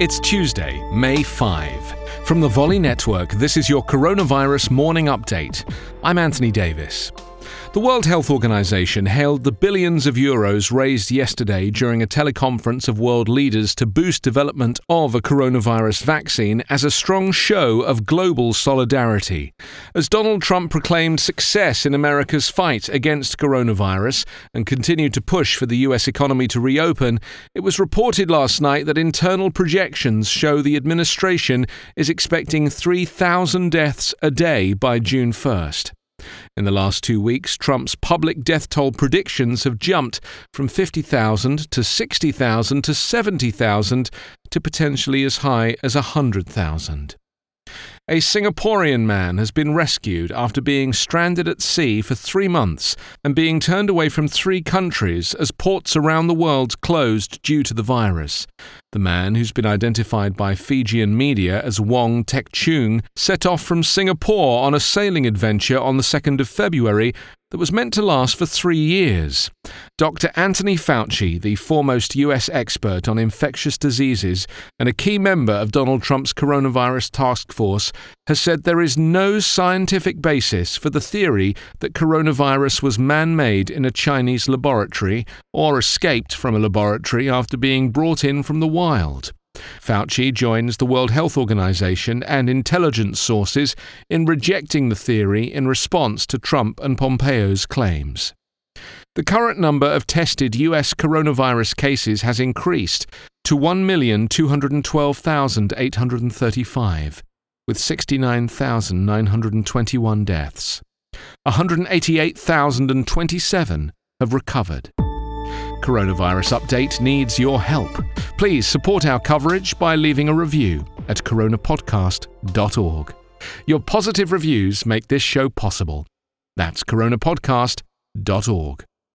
It's Tuesday, May 5. From the Volley Network, this is your coronavirus morning update. I'm Anthony Davis. The World Health Organization hailed the billions of euros raised yesterday during a teleconference of world leaders to boost development of a coronavirus vaccine as a strong show of global solidarity. As Donald Trump proclaimed success in America's fight against coronavirus and continued to push for the US economy to reopen, it was reported last night that internal projections show the administration is expecting 3,000 deaths a day by June 1st. In the last two weeks, Trump's public death toll predictions have jumped from 50,000 to 60,000 to 70,000 to potentially as high as 100,000. A Singaporean man has been rescued after being stranded at sea for three months and being turned away from three countries as ports around the world closed due to the virus. The man, who's been identified by Fijian media as Wong Tek Chung, set off from Singapore on a sailing adventure on the 2nd of February that was meant to last for three years. Dr. Anthony Fauci, the foremost US expert on infectious diseases and a key member of Donald Trump's coronavirus task force, has said there is no scientific basis for the theory that coronavirus was man made in a Chinese laboratory or escaped from a laboratory after being brought in from the wild. Fauci joins the World Health Organization and intelligence sources in rejecting the theory in response to Trump and Pompeo's claims. The current number of tested US coronavirus cases has increased to 1,212,835, with 69,921 deaths. 188,027 have recovered. Coronavirus Update needs your help. Please support our coverage by leaving a review at coronapodcast.org. Your positive reviews make this show possible. That's coronapodcast.org.